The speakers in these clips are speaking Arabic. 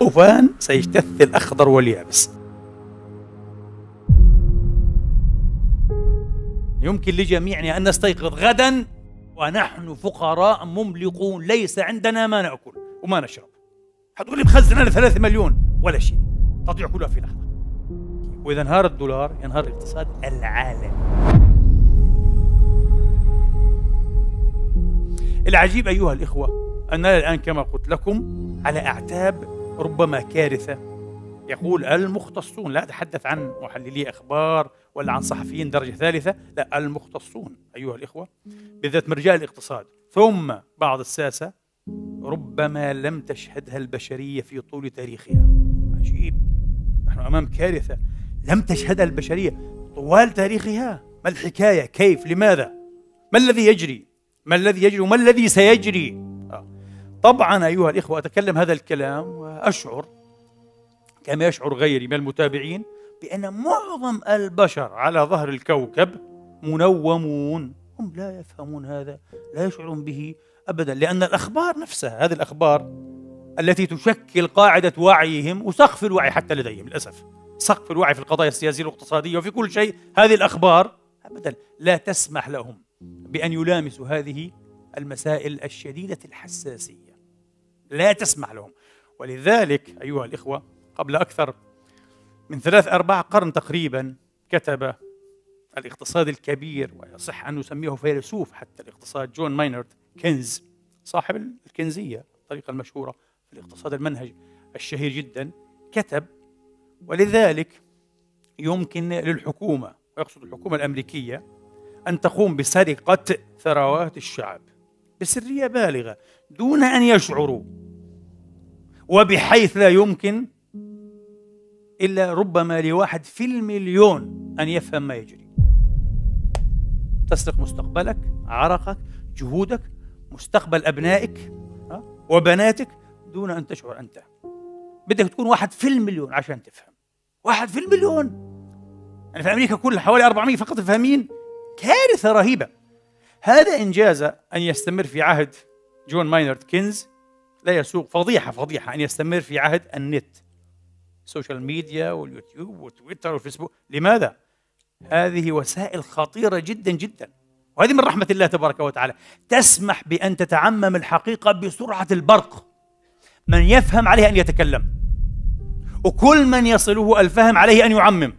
طوفان سيجتث الأخضر واليابس. يمكن لجميعنا أن نستيقظ غدا ونحن فقراء مملقون. ليس عندنا ما نأكل وما نشرب. حتقول لي مخزن أنا ثلاثة مليون؟ ولا شيء. تضيع كلها في لحظة وإذا انهار الدولار ينهار الاقتصاد العالمي. العجيب أيها الإخوة أننا الآن كما قلت لكم على أعتاب ربما كارثة. يقول المختصون لا أتحدث عن محللي أخبار ولا عن صحفيين درجة ثالثة لا المختصون أيها الإخوة بالذات من رجال الاقتصاد. ثم بعض الساسة ربما لم تشهدها البشرية في طول تاريخها. عجيب. نحن أمام كارثة. لم تشهدها البشرية طوال تاريخها؟ ما الحكاية؟ كيف؟ لماذا؟ ما الذي يجري؟ ما الذي يجري؟ وما الذي سيجري. طبعا أيها الإخوة أتكلم هذا الكلام وأشعر كما يشعر غيري من المتابعين بأن معظم البشر على ظهر الكوكب منومون. هم لا يفهمون هذا لا يشعرون به أبدا لأن الأخبار نفسها هذه الأخبار التي تشكل قاعدة وعيهم وسقف الوعي حتى لديهم للأسف سقف الوعي في القضايا السياسية والاقتصادية وفي كل شيء هذه الأخبار أبدا لا تسمح لهم بأن يلامسوا هذه المسائل الشديدة الحساسية. لا تسمح لهم. ولذلك أيها الإخوة قبل أكثر من ثلاث أرباع قرن تقريبا كتب الاقتصاد الكبير ويصح أن نسميه فيلسوف حتى الاقتصاد جون ماينرد كنز صاحب الكنزية الطريقة المشهورة في الاقتصاد المنهج الشهير جدا كتب ولذلك يمكن للحكومة ويقصد الحكومة الأمريكية أن تقوم بسرقة ثروات الشعب بسرية بالغة دون أن يشعروا وبحيث لا يمكن إلا ربما لواحد في المليون أن يفهم ما يجري. تسرق مستقبلك عرقك جهودك مستقبل أبنائك وبناتك دون أن تشعر أنت. بدك تكون واحد في المليون عشان تفهم. واحد في المليون. يعني في أمريكا كلها حوالي 400 فقط فاهمين كارثة رهيبة. هذا إنجاز أن يستمر في عهد جون ماينرد كينز لا يسوء فضيحة فضيحة أن يستمر في عهد النت السوشيال ميديا واليوتيوب والتويتر والفيسبوك لماذا؟ هذه وسائل خطيرة جدا جدا. وهذه من رحمة الله تبارك وتعالى. تسمح بأن تتعمم الحقيقة بسرعة البرق. من يفهم عليه أن يتكلم. وكل من يصله الفهم عليه أن يعمم.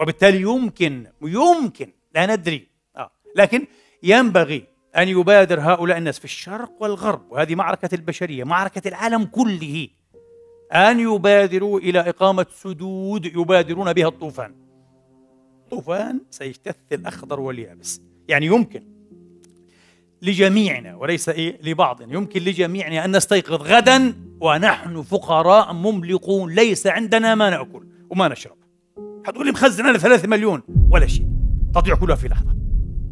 وبالتالي يمكن يمكن لا ندري. آه. لكن ينبغي أن يبادر هؤلاء الناس في الشرق والغرب وهذه معركة البشرية معركة العالم كله أن يبادروا إلى إقامة سدود يبادرون بها الطوفان. طوفان سيجتث الأخضر واليابس. يعني يمكن لجميعنا وليس إيه لبعض. يمكن لجميعنا أن نستيقظ غدا ونحن فقراء مملقون. ليس عندنا ما نأكل وما نشرب. حتقول لي مخزن أنا ثلاثة مليون؟ ولا شيء. تضيع كلها في لحظة.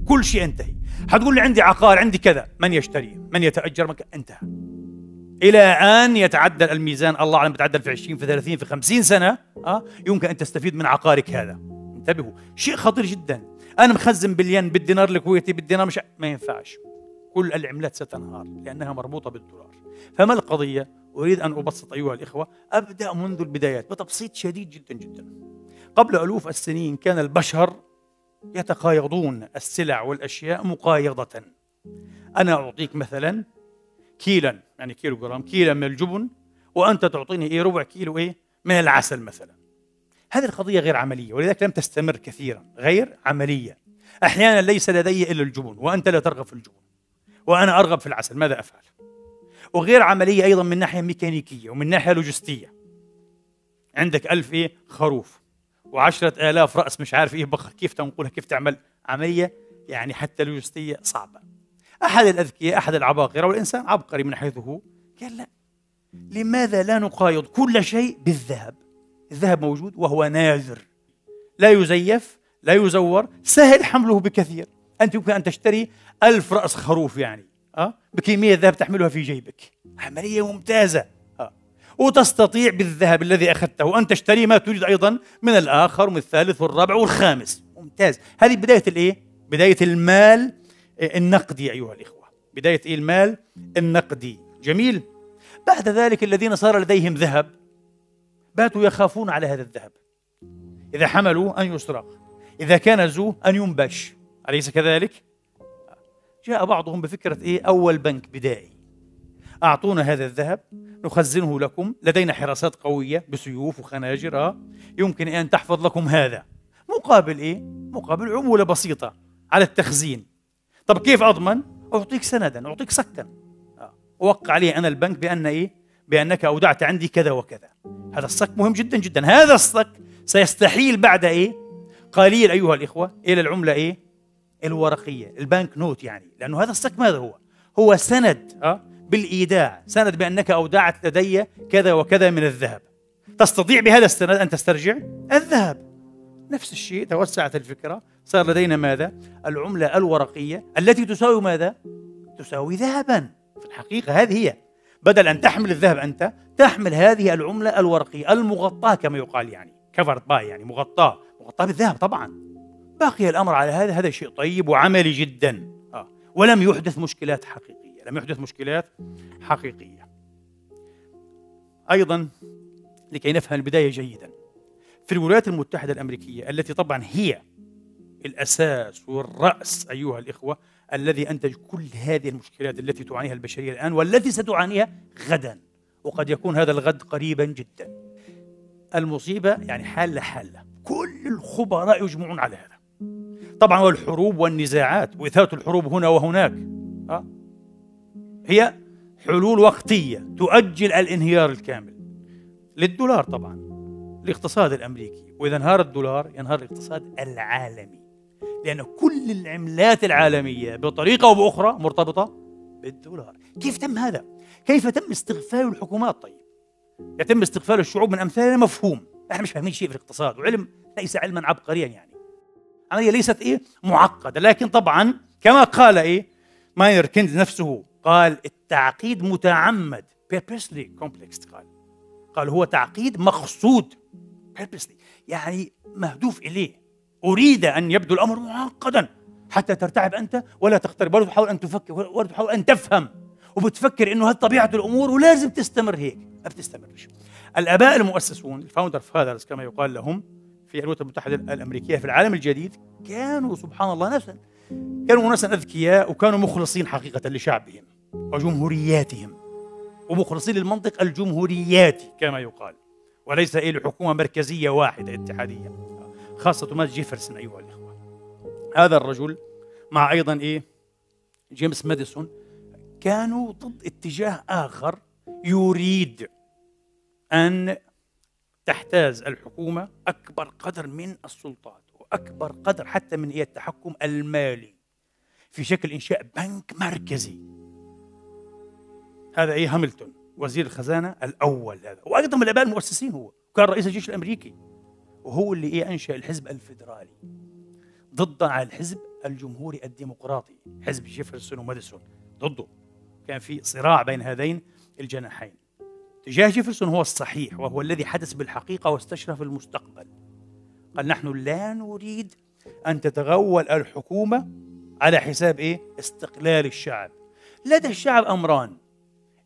كل شيء انتهي حتقول لي عندي عقار عندي كذا. من يشتري؟ من يتأجر؟ مكان انتهى. إلى أن يتعدل الميزان الله أعلم بتعدل في 20 في 30 في 50 سنة أه؟ يمكن أن تستفيد من عقارك هذا. انتبهوا. شيء خطير جدا. أنا مخزن بالين بالدينار الكويتي بالدينار مش ما ينفعش. كل العملات ستنهار لأنها مربوطة بالدولار. فما القضية؟ أريد أن أبسط أيها الإخوة أبدأ منذ البدايات بتبسيط شديد جدا جدا. قبل ألوف السنين كان البشر يتقايضون السلع والأشياء مقايضة. أنا أعطيك مثلا كيلا يعني كيلو جرام كيلا من الجبن وأنت تعطيني إيه ربع كيلو إيه من العسل مثلا. هذه القضية غير عملية ولذلك لم تستمر كثيرا غير عملية. أحيانا ليس لدي إلا الجبن وأنت لا ترغب في الجبن وأنا أرغب في العسل ماذا أفعل؟ وغير عملية أيضا من ناحية ميكانيكية ومن ناحية لوجستية. عندك ألف إيه خروف. وعشرة آلاف رأس مش عارف إيه بقر كيف تنقلها كيف تعمل عملية؟ يعني حتى لوجستية صعبة. أحد الأذكياء أحد العباقرة والإنسان عبقري من حيث هو قال لا. لماذا لا نقايض كل شيء بالذهب؟ الذهب موجود وهو نادر. لا يزيف لا يزور سهل حمله بكثير. أنت يمكن أن تشتري ألف رأس خروف يعني أه؟ بكمية ذهب تحملها في جيبك. عملية ممتازة؟ وتستطيع بالذهب الذي أخذته. أن تشتري ما تريد أيضا من الآخر ومن الثالث والرابع والخامس. ممتاز. هذه بداية الإيه؟ بداية المال النقدي أيها الإخوة. بداية إيه المال؟ النقدي. جميل. بعد ذلك الذين صار لديهم ذهب باتوا يخافون على هذا الذهب. إذا حملوا أن يسرق إذا كان زو أن ينبش. أليس كذلك؟ جاء بعضهم بفكرة إيه؟ أول بنك بدائي. أعطونا هذا الذهب. نخزنه لكم لدينا حراسات قوية بسيوف وخناجر آه. يمكن أن تحفظ لكم هذا مقابل إيه؟ مقابل عمولة بسيطة على التخزين طب كيف أضمن؟ أعطيك سندا أعطيك سكا آه. أوقع عليه أنا البنك بأن إيه؟ بأنك أودعت عندي كذا وكذا هذا الصك مهم جدا جدا هذا الصك سيستحيل بعد إيه؟ قليل أيها الإخوة إلى العملة إيه؟ الورقية البنك نوت يعني لأنه هذا الصك ماذا هو؟ هو سند أه؟ بالإيداع. سند بأنك أودعت لدي كذا وكذا من الذهب. تستطيع بهذا السند أن تسترجع الذهب. نفس الشيء توسعت الفكرة. صار لدينا ماذا؟ العملة الورقية التي تساوي ماذا؟ تساوي ذهبا. في الحقيقة هذه هي. بدل أن تحمل الذهب أنت تحمل هذه العملة الورقية المغطاة كما يقال يعني. كفرت باي يعني مغطاة. مغطاة بالذهب طبعا. بقي الأمر على هذا هذا شيء طيب وعملي جدا. آه. ولم يحدث مشكلات حقيقية. لم يحدث مشكلات حقيقية. أيضا لكي نفهم البداية جيدا في الولايات المتحدة الأمريكية التي طبعا هي الأساس والرأس أيها الإخوة الذي أنتج كل هذه المشكلات التي تعانيها البشرية الآن والتي ستعانيها غدا وقد يكون هذا الغد قريبا جدا. المصيبة يعني حالة حالة كل الخبراء يجمعون على هذا. طبعا والحروب والنزاعات وإثارة الحروب هنا وهناك. أه؟ هي حلول وقتية تؤجل الانهيار الكامل للدولار طبعا الاقتصاد الأمريكي. وإذا انهار الدولار ينهار الاقتصاد العالمي. لأن كل العملات العالمية بطريقة أو بأخرى مرتبطة بالدولار. كيف تم هذا؟ كيف تم استغفال الحكومات؟ طيب يتم استغفال الشعوب من امثالنا مفهوم. إحنا مش فاهمين شيء في الاقتصاد وعلم ليس علما عبقريا يعني. عمليه ليست إيه؟ معقدة. لكن طبعا كما قال إيه؟ ماينرد كينز نفسه قال التعقيد متعمد. Purposely complex قال. قال هو تعقيد مقصود. Purposely. يعني مهدوف إليه. أريد أن يبدو الأمر معقدا. حتى ترتعب أنت ولا تقترب. ولا تحاول أن تفكر. ولا تحاول أن تفهم. وبتفكر إنه هذه طبيعة الأمور ولازم تستمر هيك. ما بتستمرش الآباء المؤسسون ال founder fathers كما يقال لهم في الولايات المتحدة الأمريكية في العالم الجديد كانوا سبحان الله ناسا كانوا ناسا أذكياء وكانوا مخلصين حقيقة لشعبهم. وجمهورياتهم ومخلصين للمنطق الجمهورياتي كما يقال. وليس إيه لحكومة مركزية واحدة اتحادية خاصة توماس جيفرسون أيها الإخوة. هذا الرجل مع أيضا إيه؟ جيمس ماديسون كانوا ضد اتجاه آخر يريد أن تحتاز الحكومة أكبر قدر من السلطات وأكبر قدر حتى من التحكم المالي في شكل إنشاء بنك مركزي. هذا إيه هاملتون وزير الخزانة الأول هذا وأيضا من الآباء المؤسسين هو كان رئيس الجيش الأمريكي وهو اللي إيه أنشأ الحزب الفيدرالي ضدا على الحزب الجمهوري الديمقراطي حزب جيفرسون وماديسون ضده. كان في صراع بين هذين الجناحين. اتجاه جيفرسون هو الصحيح وهو الذي حدث بالحقيقة واستشرف المستقبل. قال نحن لا نريد أن تتغول الحكومة على حساب إيه؟ استقلال الشعب. لدى الشعب أمران.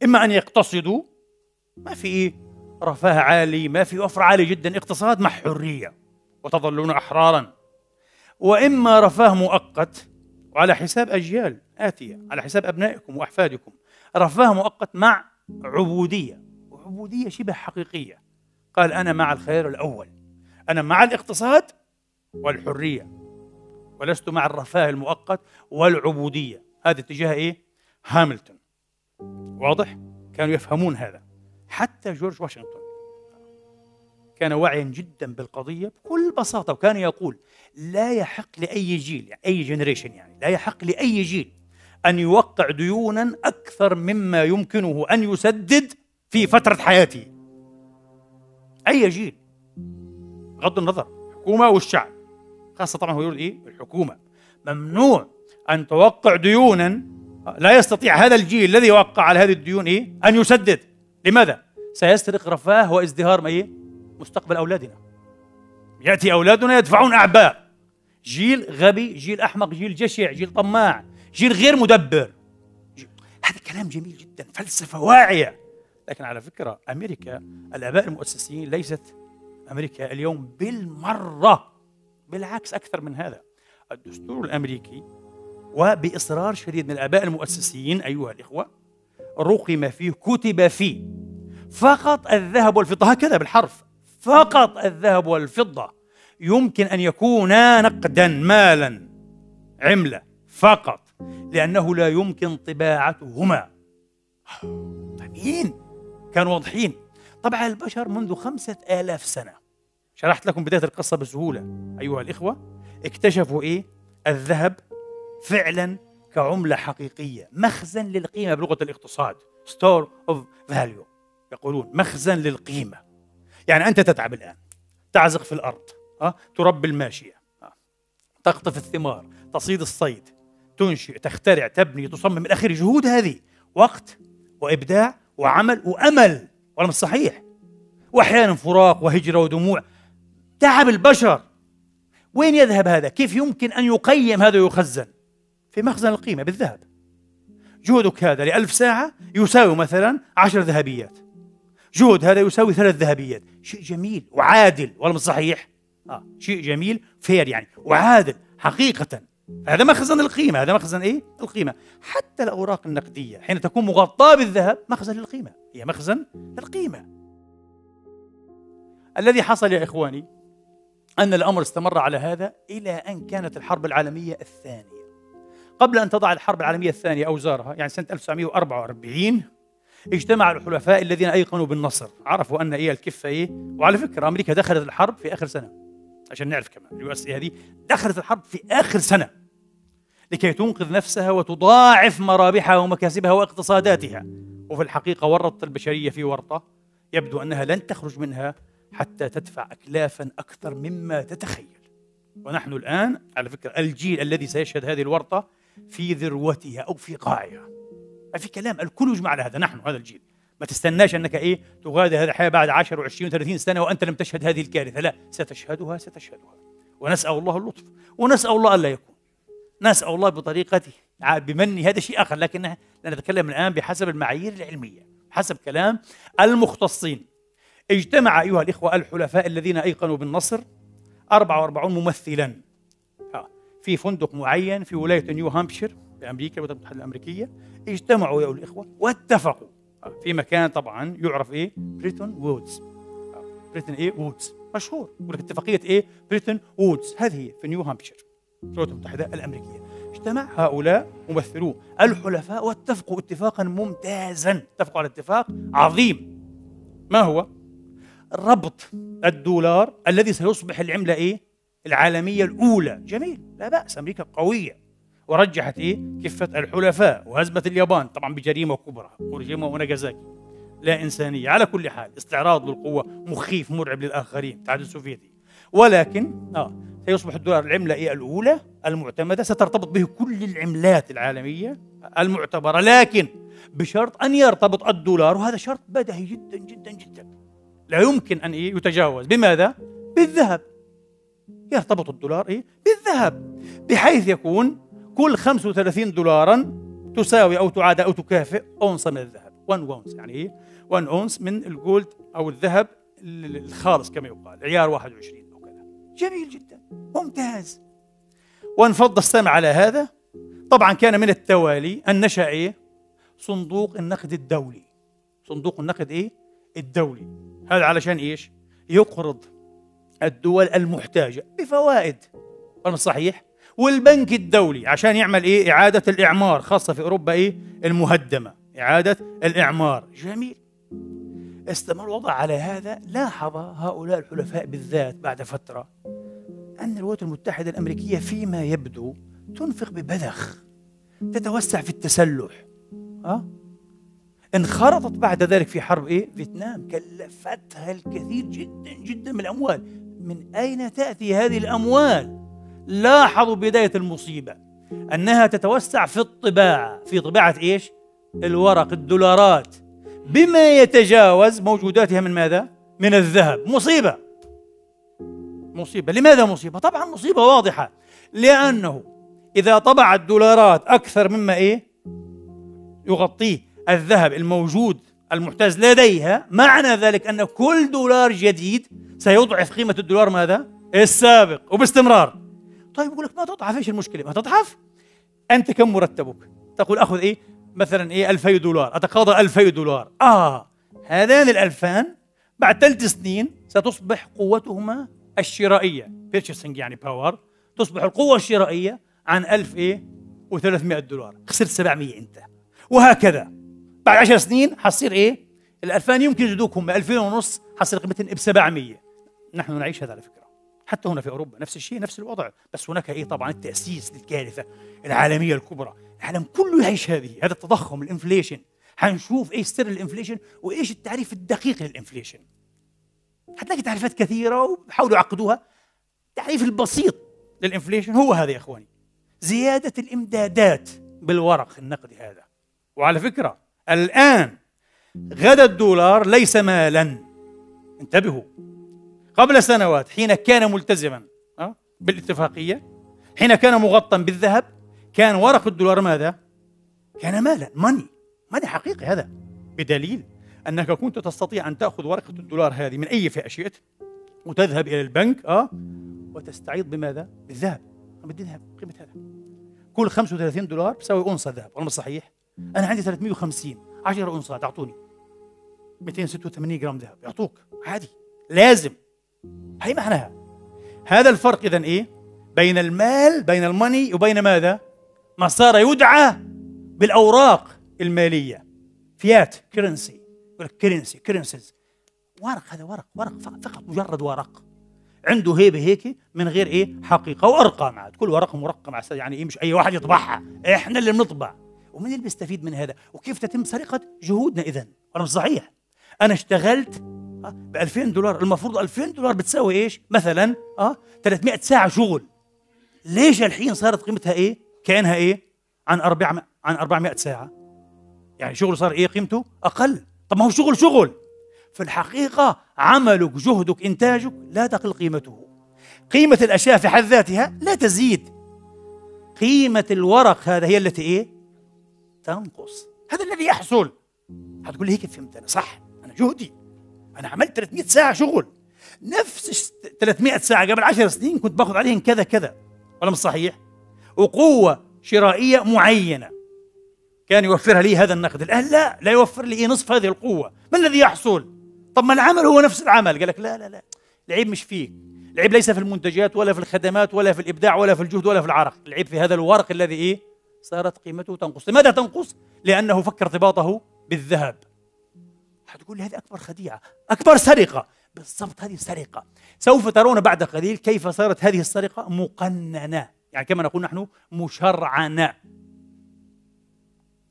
إما أن يقتصدوا ما في رفاه عالي ما في وفر عالي جدا اقتصاد مع حرية وتظلون أحرارا. وإما رفاه مؤقت وعلى حساب أجيال آتية على حساب أبنائكم وأحفادكم. رفاه مؤقت مع عبودية وعبودية شبه حقيقية. قال أنا مع الخير الأول. أنا مع الاقتصاد والحرية. ولست مع الرفاه المؤقت والعبودية. هذا اتجاه إيه؟ هاملتون. واضح؟ كانوا يفهمون هذا. حتى جورج واشنطن كان واعيا جدا بالقضية بكل بساطة وكان يقول لا يحق لأي جيل يعني أي generation يعني لا يحق لأي جيل أن يوقع ديونا أكثر مما يمكنه أن يسدد في فترة حياته. أي جيل؟ بغض النظر الحكومة والشعب خاصة طبعا هو يقول إيه؟ الحكومة. ممنوع أن توقع ديونا لا يستطيع هذا الجيل الذي وقع على هذه الديون إيه؟ أن يسدد لماذا؟ سيسترق رفاه وازدهار ما إيه؟ مستقبل أولادنا يأتي أولادنا يدفعون أعباء جيل غبي جيل أحمق جيل جشع جيل طماع جيل غير مدبر جيل. هذا كلام جميل جدا فلسفة واعية لكن على فكرة أمريكا الآباء المؤسسين ليست أمريكا اليوم بالمرة بالعكس أكثر من هذا الدستور الأمريكي وبإصرار شديد من الآباء المؤسسين أيها الإخوة رقم فيه كتب فيه. فقط الذهب والفضة هكذا بالحرف. فقط الذهب والفضة. يمكن أن يكونا نقدا مالا عملة فقط. لأنه لا يمكن طباعتهما. طيبين كانوا واضحين. طبع البشر منذ خمسة آلاف سنة. شرحت لكم بداية القصة بسهولة أيها الإخوة. اكتشفوا إيه؟ الذهب فعلا كعملة حقيقية. مخزن للقيمة بلغة الاقتصاد. Store of value. يقولون مخزن للقيمة. يعني أنت تتعب الآن. تعزق في الأرض. أه؟ تربي الماشية؟ تقطف الثمار. تصيد الصيد. تنشئ تخترع تبني تصمم. اخره جهود هذه. وقت وإبداع وعمل وأمل. ولا مش صحيح؟ واحيانا فراق وهجرة ودموع. تعب البشر. وين يذهب هذا؟ كيف يمكن أن يقيم هذا ويخزن؟ في مخزن القيمة بالذهب. جهدك هذا لألف ساعة يساوي مثلا عشر ذهبيات. جهد هذا يساوي ثلاث ذهبيات. شيء جميل وعادل ولا مش صحيح؟ آه شيء جميل فير يعني وعادل حقيقة. هذا مخزن القيمة هذا مخزن إيه؟ القيمة. حتى الأوراق النقدية حين تكون مغطاة بالذهب مخزن للقيمة. هي مخزن للقيمة. الذي حصل يا إخواني أن الأمر استمر على هذا إلى أن كانت الحرب العالمية الثانية. قبل أن تضع الحرب العالمية الثانية أوزارها يعني سنة 1944 اجتمع الحلفاء الذين أيقنوا بالنصر. عرفوا أن إيه الكفة إيه؟ وعلى فكرة أمريكا دخلت الحرب في آخر سنة عشان نعرف كمان اليو إس هذه دخلت الحرب في آخر سنة لكي تنقذ نفسها وتضاعف مرابحها ومكاسبها واقتصاداتها. وفي الحقيقة ورطت البشرية في ورطة يبدو أنها لن تخرج منها حتى تدفع اكلافا أكثر مما تتخيل. ونحن الآن على فكرة الجيل الذي سيشهد هذه الورطة في ذروتها أو في قاعها ما في كلام الكل يجمع على هذا. نحن هذا الجيل. ما تستناش أنك إيه تغادر هذه الحياة بعد 10 و20 و30 سنة وأنت لم تشهد هذه الكارثة. لا ستشهدها ستشهدها. ونسأل الله اللطف. ونسأل الله ألا يكون. نسأل الله بطريقته بمنه هذا شيء آخر. لكن نتكلم الآن بحسب المعايير العلمية. حسب كلام المختصين. اجتمع أيها الإخوة الحلفاء الذين أيقنوا بالنصر 44 ممثلا. في فندق معين في ولاية نيو هامبشير في أمريكا الولايات المتحده الأمريكية. اجتمعوا يا الإخوة واتفقوا. في مكان طبعا يعرف إيه؟ بريتون وودز. بريتون إيه؟ وودز. مشهور. يقول لك اتفاقية إيه؟ بريتون وودز. هذه هي في نيو هامبشير الولايات المتحدة الأمريكية. اجتمع هؤلاء ممثلو الحلفاء واتفقوا اتفاقا ممتازا. اتفقوا على اتفاق عظيم. ما هو؟ ربط الدولار الذي سيصبح العملة إيه؟ العالمية الأولى. جميل. لا بأس أمريكا قوية. ورجحت إيه؟ كفة الحلفاء وهزمت اليابان طبعا بجريمة كبرى. هيروشيما وناغازاكي لا إنسانية. على كل حال استعراض للقوة مخيف مرعب للآخرين الاتحاد السوفيتي. ولكن آه سيصبح الدولار العملة إيه؟ الأولى المعتمدة. سترتبط به كل العملات العالمية المعتبرة. لكن بشرط أن يرتبط الدولار وهذا شرط بديهي جدا جدا جدا. لا يمكن أن إيه؟ يتجاوز. بماذا؟ بالذهب. يرتبط الدولار إيه؟ بالذهب بحيث يكون كل 35 دولارا تساوي أو تعادل أو تكافئ اونصه من الذهب. 1 اونس يعني إيه؟ 1 اونس من ال gold أو الذهب الخالص كما يقال عيار 21 أو كذا. جميل جدا ممتاز. وانفض السمع على هذا. طبعا كان من التوالي أن نشأ إيه؟ صندوق النقد الدولي. صندوق النقد إيه؟ الدولي. هذا علشان إيش؟ يقرض الدول المحتاجة. بفوائد. ولا صحيح. والبنك الدولي عشان يعمل إيه؟ إعادة الإعمار خاصة في أوروبا إيه؟ المهدمة. إعادة الإعمار. جميل. استمر الوضع على هذا. لاحظ هؤلاء الحلفاء بالذات بعد فترة أن الولايات المتحدة الأمريكية فيما يبدو تنفق ببذخ. تتوسع في التسلح. أه؟ انخرطت بعد ذلك في حرب إيه؟ فيتنام. كلفتها الكثير جدا جدا من الأموال. من أين تأتي هذه الأموال؟ لاحظوا بداية المصيبة أنها تتوسع في الطباعة في طباعة إيش؟ الورق الدولارات بما يتجاوز موجوداتها من ماذا؟ من الذهب مصيبة مصيبة لماذا مصيبة؟ طبعا مصيبة واضحة لأنه إذا طبع الدولارات أكثر مما إيه؟ يغطيه الذهب الموجود المحتاج لديها معنى ذلك أن كل دولار جديد سيضعف قيمة الدولار ماذا؟ السابق وباستمرار. طيب يقول لك ما تضعف إيش المشكلة؟ ما تضعف؟ أنت كم مرتبك؟ تقول أخذ إيه؟ مثلا إيه؟ 2000 دولار. أتقاضى 2000 دولار. آه هذان الألفان بعد ثلاث سنين ستصبح قوتهما الشرائية. purchasing يعني power تصبح القوة الشرائية عن 1000 إيه؟ و300 دولار. خسرت 700 أنت. وهكذا. بعد 10 سنين حصير إيه؟ الألفان يمكن يجدوكم ب 2000 ونص حصير قيمتهم ب 700 نحن نعيش هذا على فكرة. حتى هنا في أوروبا نفس الشيء نفس الوضع. بس هناك إيه؟ طبعا التأسيس للكارثة العالمية الكبرى. العالم كله يعيش هذه هذا التضخم ال inflation. حنشوف إيش سر ال inflation وإيش التعريف الدقيق لل inflation. حتلاقي تعريفات كثيرة وبحاولوا يعقدوها. التعريف البسيط لل inflation هو هذا يا إخواني. زيادة الإمدادات بالورق النقدي هذا. وعلى فكرة الآن غدا الدولار ليس مالا. انتبهوا. قبل سنوات حين كان ملتزما بالاتفاقية حين كان مغطى بالذهب كان ورق الدولار ماذا؟ كان مالا. ماني. ماني حقيقي هذا. بدليل أنك كنت تستطيع أن تأخذ ورقة الدولار هذه من أي فئة شئت وتذهب إلى البنك آه وتستعيض بماذا؟ بالذهب. بدي ذهب قيمة هذا. كل 35 دولار بساوي اونصه ذهب. ولا صحيح؟ أنا عندي 350 10 اونصات أعطوني. 286 جرام ذهب. يعطوك. عادي. لازم. هي معناها. هذا الفرق اذا إيه؟ بين المال بين ال money وبين ماذا؟ ما صار يدعى بالأوراق المالية. fiat currency يقول لك currency currencies ورق هذا ورق ورق فقط مجرد ورق. عنده هيبة هيك من غير إيه؟ حقيقة وأرقام عاد. كل ورقة مرقم يعني إيه؟ مش أي واحد يطبعها. إحنا اللي بنطبع. ومن اللي بيستفيد من هذا؟ وكيف تتم سرقة جهودنا اذا أنا مش صحيح. أنا اشتغلت ب 2000 دولار. المفروض 2000 دولار بتساوي إيش؟ مثلا آه 300 ساعة شغل. ليش الحين صارت قيمتها إيه؟ كأنها إيه؟ عن 400 عن 400 ساعة. يعني شغل صار إيه قيمته؟ أقل. طب ما هو شغل شغل. في الحقيقة عملك جهدك إنتاجك لا تقل قيمته. قيمة الأشياء في حد ذاتها لا تزيد. قيمة الورق هذا هي التي إيه؟ تنقص. هذا الذي يحصل. هتقول لي هيك فهمت أنا. صح. أنا جهدي. أنا عملت 300 ساعة شغل. نفس 300 ساعة قبل 10 سنين كنت باخذ عليهم كذا كذا. ولا مش صحيح؟ وقوة شرائية معينة. كان يوفرها لي هذا النقد. الآن لا لا يوفر لي نصف هذه القوة. ما الذي يحصل؟ طب ما العمل هو نفس العمل. قال لك لا لا لا. العيب مش فيك. العيب ليس في المنتجات ولا في الخدمات ولا في الإبداع ولا في الجهد ولا في العرق. العيب في هذا الورق الذي إيه؟ صارت قيمته تنقص. لماذا تنقص؟ لأنه فك ارتباطه بالذهب. حتقول لي هذه أكبر خديعة أكبر سرقة. بالضبط هذه السرقة سوف ترون بعد قليل كيف صارت هذه السرقة مقننة. يعني كما نقول نحن مشرعنة.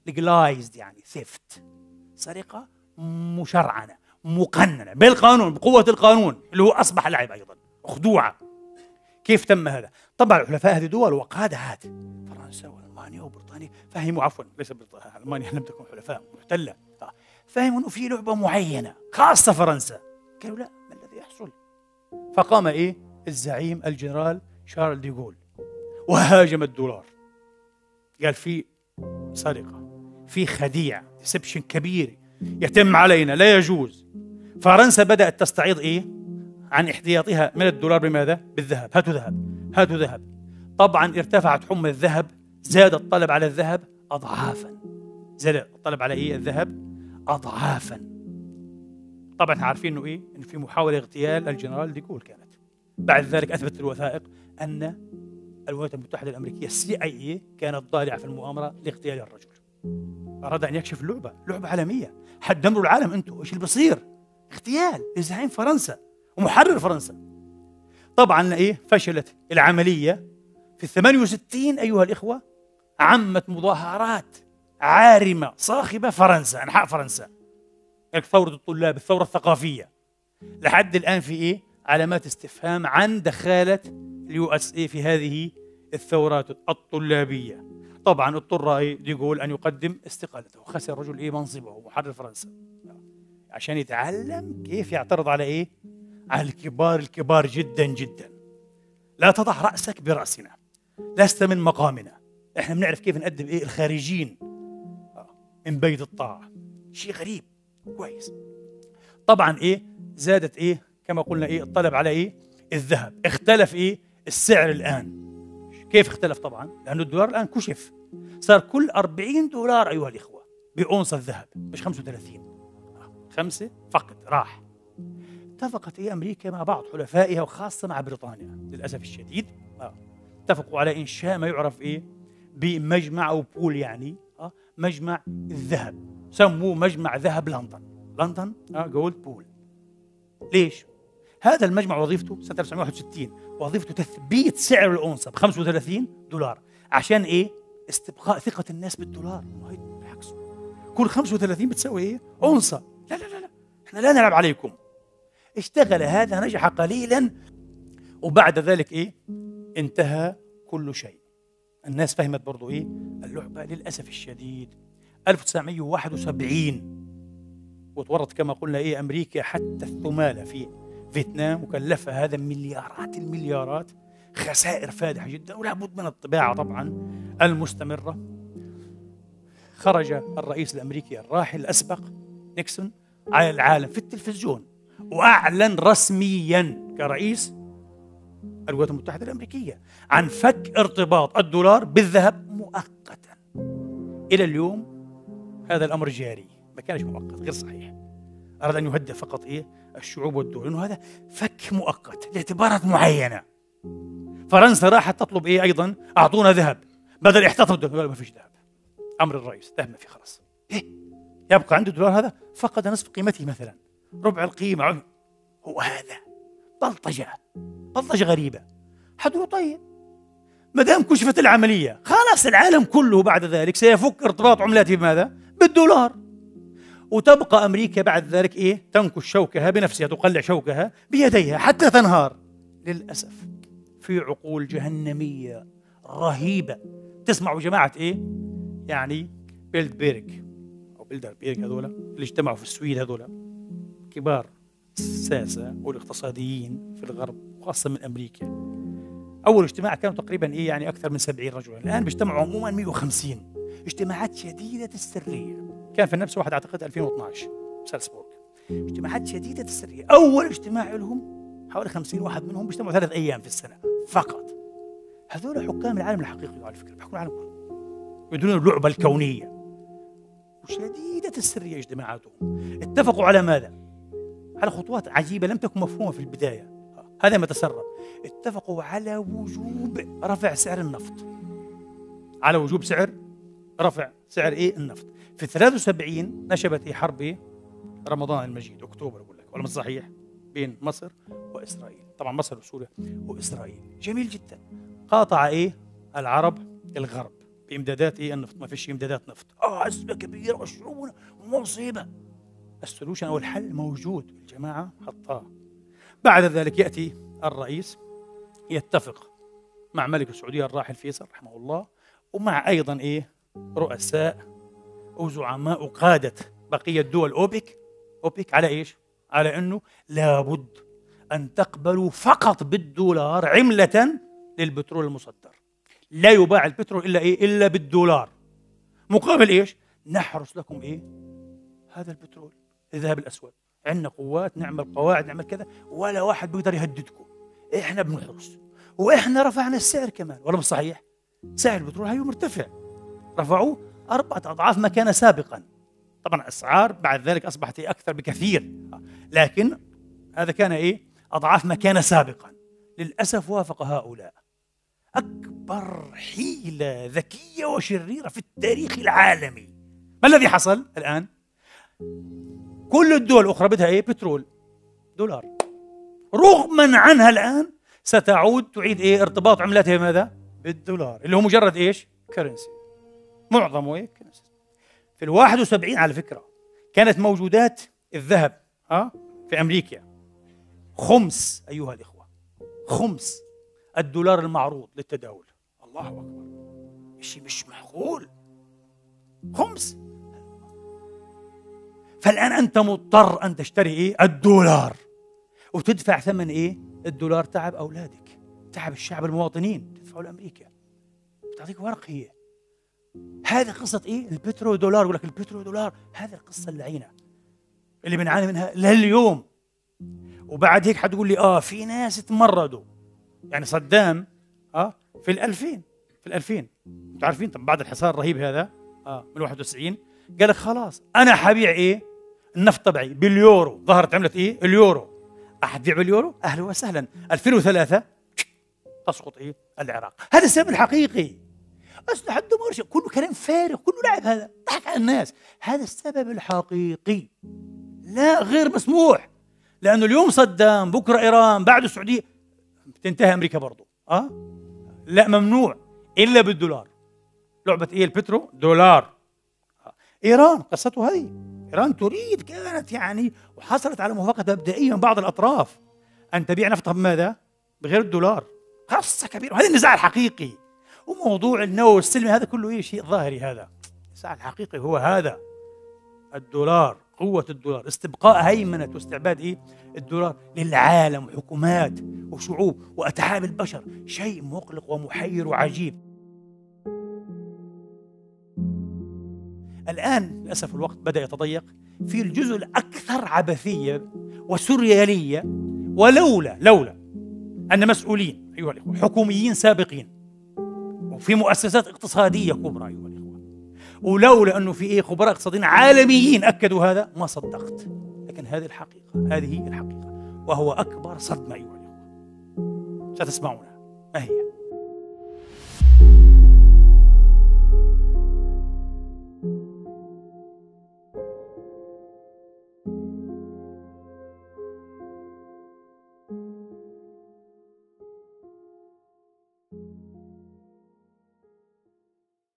legalized يعني theft سرقة مشرعنة مقننة. بالقانون بقوة القانون اللي هو أصبح لعب أيضا خدوعة كيف تم هذا؟ طبعا الحلفاء هذه دول وقادات. فرنسا وألمانيا وبريطانيا فهموا عفوا ليس ألمانيا لم تكن حلفاء محتلة. فهموا إنه في لعبة معينة خاصة فرنسا. قالوا لا ما الذي يحصل؟ فقام إيه؟ الزعيم الجنرال شارل ديغول وهاجم الدولار. قال في سرقة في خديعة deception كبير يتم علينا لا يجوز. فرنسا بدأت تستعيض إيه؟ عن إحتياطها من الدولار بماذا؟ بالذهب. هاتوا ذهب. هاتوا ذهب. طبعا ارتفعت حمى الذهب زاد الطلب على الذهب أضعافا. زاد الطلب على إيه؟ الذهب أضعافا. طبعا عارفين إنه إيه؟ إنه في محاولة اغتيال الجنرال ديغول كانت. بعد ذلك أثبتت الوثائق أن الولايات المتحدة الأمريكية ال CIA كانت ضالعة في المؤامرة لاغتيال الرجل. أراد أن يكشف اللعبة لعبة عالمية. حتدمروا العالم أنتم إيش اللي بصير اغتيال. لزعيم فرنسا. ومحرر فرنسا. طبعا إيه فشلت العملية في الثمانية وستين أيها الإخوة عمت مظاهرات عارمة صاخبة فرنسا أنحاء فرنسا. ثورة الطلاب الثورة الثقافية. لحد الآن في إيه؟ علامات استفهام عن دخالة ال USA في هذه الثورات الطلابية. طبعا اضطر ديغول أن يقدم استقالته. خسر الرجل إيه منصبه محرر فرنسا. عشان يتعلم كيف يعترض على إيه؟ على الكبار الكبار جدا جدا. لا تضع رأسك برأسنا. لست من مقامنا. إحنا بنعرف كيف نقدم إيه؟ الخارجين. من بيت الطاعة. شيء غريب. كويس. طبعا إيه؟ زادت إيه؟ كما قلنا إيه؟ الطلب على إيه؟ الذهب. اختلف إيه؟ السعر الآن. كيف اختلف طبعا؟ لأنه الدولار الآن كشف. صار كل 40 دولار أيها الإخوة بأونصة الذهب. مش 35 خمسة فقط. راح. اتفقت إيه أمريكا مع بعض حلفائها وخاصة مع بريطانيا للأسف الشديد. آه. اتفقوا على إنشاء ما يعرف إيه؟ بمجمع أو بول يعني آه مجمع الذهب. سموه مجمع ذهب لندن. لندن آه جولد بول ليش؟ هذا المجمع وظيفته سنه 1961 وظيفته تثبيت سعر الأونصة ب 35 دولار عشان إيه؟ استبقاء ثقة الناس بالدولار. بالعكس كل 35 بتساوي إيه؟ أونصة. لا لا لا لا. إحنا لا نلعب عليكم. اشتغل هذا نجح قليلا وبعد ذلك إيه؟ انتهى كل شيء. الناس فهمت برضو إيه؟ اللعبة للأسف الشديد. 1971 وتورط كما قلنا إيه؟ أمريكا حتى الثمالة في فيتنام وكلفها هذا مليارات المليارات. خسائر فادحة جدا ولا بد من الطباعة طبعا المستمرة. خرج الرئيس الأمريكي الراحل الأسبق نيكسون على العالم في التلفزيون. وأعلن رسميا كرئيس الولايات المتحدة الأمريكية عن فك ارتباط الدولار بالذهب مؤقتا. إلى اليوم هذا الأمر جاري ما كانش مؤقت غير صحيح. أراد أن يهدئ فقط إيه؟ الشعوب والدول انه هذا فك مؤقت لاعتبارات معينة. فرنسا راحت تطلب إيه أيضا؟ أعطونا ذهب. بدل احتفظوا بالدولار ما فيش ذهب. أمر الرئيس ذهب ما في خلاص. إيه؟ يبقى عنده الدولار هذا فقد نصف قيمته مثلا. ربع القيمة هو هذا. بلطجه بلطجه غريبة. حدوا طيب؟ ما دام كشفت العملية. خلاص العالم كله بعد ذلك سيفك ارتباط عملاته بماذا؟ بالدولار. وتبقى أمريكا بعد ذلك إيه؟ تنكش شوكها بنفسها تقلع شوكها بيديها حتى تنهار. للأسف في عقول جهنمية رهيبة. تسمعوا جماعة إيه؟ يعني بيلدبيرغ أو بيلدربيرغ هذولا اللي اجتمعوا في السويد هذولا. كبار الساسة والاقتصاديين في الغرب وخاصه من أمريكا. أول اجتماع كانوا تقريبا إيه يعني أكثر من 70 رجلا. الآن بيجتمعوا عموما 150 اجتماعات شديدة السرية. كان في نفس واحد أعتقد 2012 سالسبورغ اجتماعات شديدة السرية. أول اجتماع لهم حوالي 50 واحد منهم بيجتمعوا ثلاث أيام في السنة فقط. هذول حكام العالم الحقيقي على فكرة بيحكموا العالم كله. بدون اللعبة الكونية. وشديدة السرية اجتماعاتهم. اتفقوا على ماذا؟ على خطوات عجيبة لم تكن مفهومة في البداية. هذا ما تسرب. اتفقوا على وجوب رفع سعر النفط. على وجوب سعر رفع سعر إيه؟ النفط. في 73 نشبت إيه حرب إيه رمضان المجيد أكتوبر أقول لك ولا صحيح بين مصر وإسرائيل. طبعا مصر وسوريا وإسرائيل. جميل جدا. قاطع إيه؟ العرب الغرب بإمدادات إيه النفط؟ ما فيش إمدادات نفط. آه ازمه كبيرة وشعوبنا ومصيبه السولوشن أو الحل موجود الجماعه حطاه بعد ذلك يأتي الرئيس يتفق مع ملك السعودية الراحل فيصل رحمه الله ومع أيضا إيه رؤساء وزعماء وقادة بقية دول أوبك أوبك على إيش؟ على إنه لابد أن تقبلوا فقط بالدولار عملة للبترول المصدر لا يباع البترول إلا إيه؟ إلا بالدولار مقابل إيش؟ نحرس لكم إيه؟ هذا البترول الذهب الأسود. عندنا قوات نعمل قواعد نعمل كذا. ولا واحد بيقدر يهددكم. إحنا بنحرس وإحنا رفعنا السعر كمان. ولا مش صحيح؟ سعر البترول هيو مرتفع. رفعوه أربعة أضعاف ما كان سابقا. طبعا الأسعار بعد ذلك أصبحت أكثر بكثير. لكن هذا كان إيه؟ أضعاف ما كان سابقا. للأسف وافق هؤلاء. أكبر حيلة ذكية وشريرة في التاريخ العالمي. ما الذي حصل الآن؟ كل الدول الأخرى بدها إيه؟ بترول. دولار. رغما عنها الآن ستعود تعيد إيه؟ ارتباط عملتها بماذا؟ بالدولار اللي هو مجرد إيش؟ currency معظمه إيه؟ currency في ال 71 على فكرة كانت موجودات الذهب ها؟ في أمريكا. خمس أيها الإخوة. خمس. الدولار المعروض للتداول. الله أكبر. شيء مش معقول؟ خمس. فالآن أنت مضطر أن تشتري إيه؟ الدولار. وتدفع ثمن إيه؟ الدولار تعب أولادك. تعب الشعب المواطنين. تدفعوا لأمريكا. تعطيك ورق هي هذه قصة إيه؟ البترو دولار. يقول لك البترو دولار. هذه القصة اللعينة. اللي بنعاني منها لليوم. وبعد هيك حتقول لي آه في ناس تمردوا. يعني صدام آه في ال2000 في ال2000 أنتوا عارفين طب بعد الحصار الرهيب هذا آه من 91 قال لك خلاص أنا حبيع إيه؟ النفط تبعي باليورو. ظهرت عملة إيه؟ اليورو. احد بيع باليورو؟ أهلا وسهلا. 2003 تسقط إيه؟ العراق. هذا السبب الحقيقي. اسلحه الدمار كله كلام فارغ. كله لعب هذا. ضحك على الناس. هذا السبب الحقيقي. لا غير مسموح. لأنه اليوم صدام. بكرة إيران. بعد السعودية. تنتهي أمريكا برضه آه؟ لا ممنوع. إلا بالدولار. لعبة إيه؟ البترو. دولار. إيران قصته هذه. إيران تريد كانت يعني وحصلت على موافقة مبدئيه من بعض الأطراف. ان تبيع نفطها بماذا؟ بغير الدولار. قصة كبيرة. وهذا النزاع الحقيقي. وموضوع النووي السلمي هذا كله إيه؟ شيء ظاهري هذا. النزاع الحقيقي هو هذا. الدولار قوة الدولار. استبقاء هيمنة واستعباد إيه؟ الدولار للعالم وحكومات وشعوب وأتعاب البشر. شيء مقلق ومحير وعجيب. الآن للأسف الوقت بدأ يتضيق في الجزء الأكثر عبثية وسريالية ولولا لولا أن مسؤولين أيها الإخوة حكوميين سابقين وفي مؤسسات اقتصادية كبرى أيها الإخوة ولولا أنه في إيه خبراء اقتصاديين عالميين أكدوا هذا ما صدقت. لكن هذه الحقيقة هذه الحقيقة وهو أكبر صدمة أيها الإخوة. ستسمعونها. ما هي؟